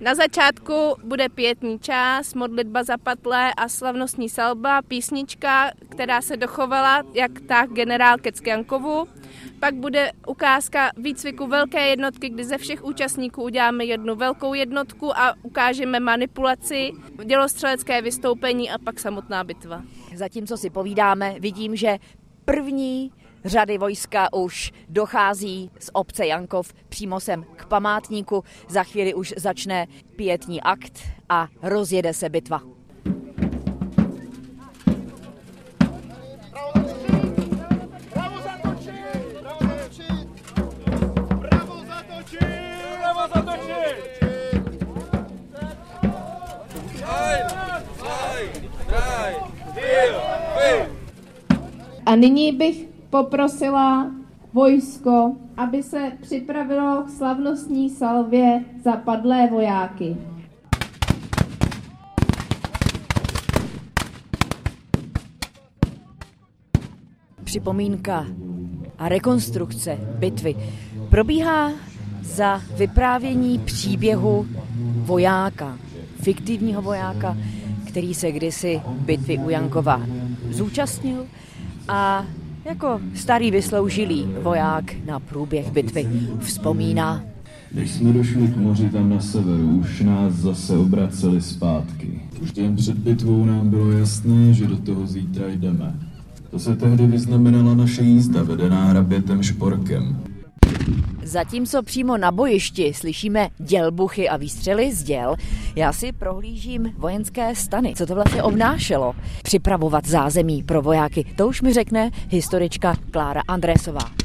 Na začátku bude pětní čas, modlitba za patlé a slavnostní salba, písnička, která se dochovala jak tak generál Keckiankovu. Pak bude ukázka výcviku velké jednotky, kdy ze všech účastníků uděláme jednu velkou jednotku a ukážeme manipulaci, dělostřelecké vystoupení a pak samotná bitva. Zatímco si povídáme, vidím, že první řady vojska už dochází z obce Jankov přímo sem k památníku. Za chvíli už začne pětní akt a rozjede se bitva. A nyní bych poprosila vojsko, aby se připravilo k slavnostní salvě za padlé vojáky. Připomínka a rekonstrukce bitvy probíhá za vyprávění příběhu vojáka, fiktivního vojáka, který se kdysi bitvy u Jankova zúčastnil a jako starý vysloužilý voják na průběh bitvy vzpomíná. Když jsme došli k moři tam na severu, už nás zase obraceli zpátky. Už jen před bitvou nám bylo jasné, že do toho zítra jdeme. To se tehdy vyznamenala naše jízda vedená hrabětem Šporkem. Zatímco přímo na bojišti slyšíme dělbuchy a výstřely z děl, já si prohlížím vojenské stany. Co to vlastně obnášelo? Připravovat zázemí pro vojáky, to už mi řekne historička Klára Andrésová.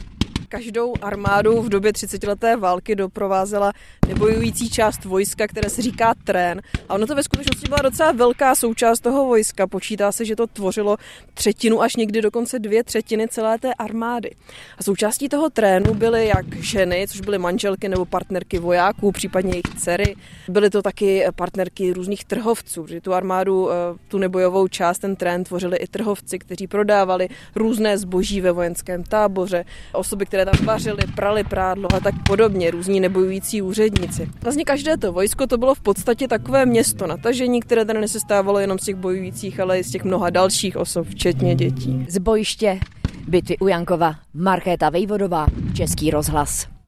Každou armádu v době 30-leté války doprovázela nebojující část vojska, které se říká trén. A ono to ve skutečnosti byla docela velká součást toho vojska. Počítá se, že to tvořilo třetinu až někdy dokonce dvě třetiny celé té armády. A součástí toho trénu byly jak ženy, což byly manželky nebo partnerky vojáků, případně jejich dcery. Byly to taky partnerky různých trhovců, že tu armádu, eh, tu nebojovou část, ten trén tvořili i trhovci, kteří prodávali různé zboží ve vojenském táboře, osoby, které tam vařili, prali prádlo a tak podobně, různí nebojující úředníci. Vlastně každé to vojsko to bylo v podstatě takové město natažení, které tady nesestávalo jenom z těch bojujících, ale i z těch mnoha dalších osob, včetně dětí. Z bojiště bitvy u Jankova Markéta Vejvodová, Český rozhlas.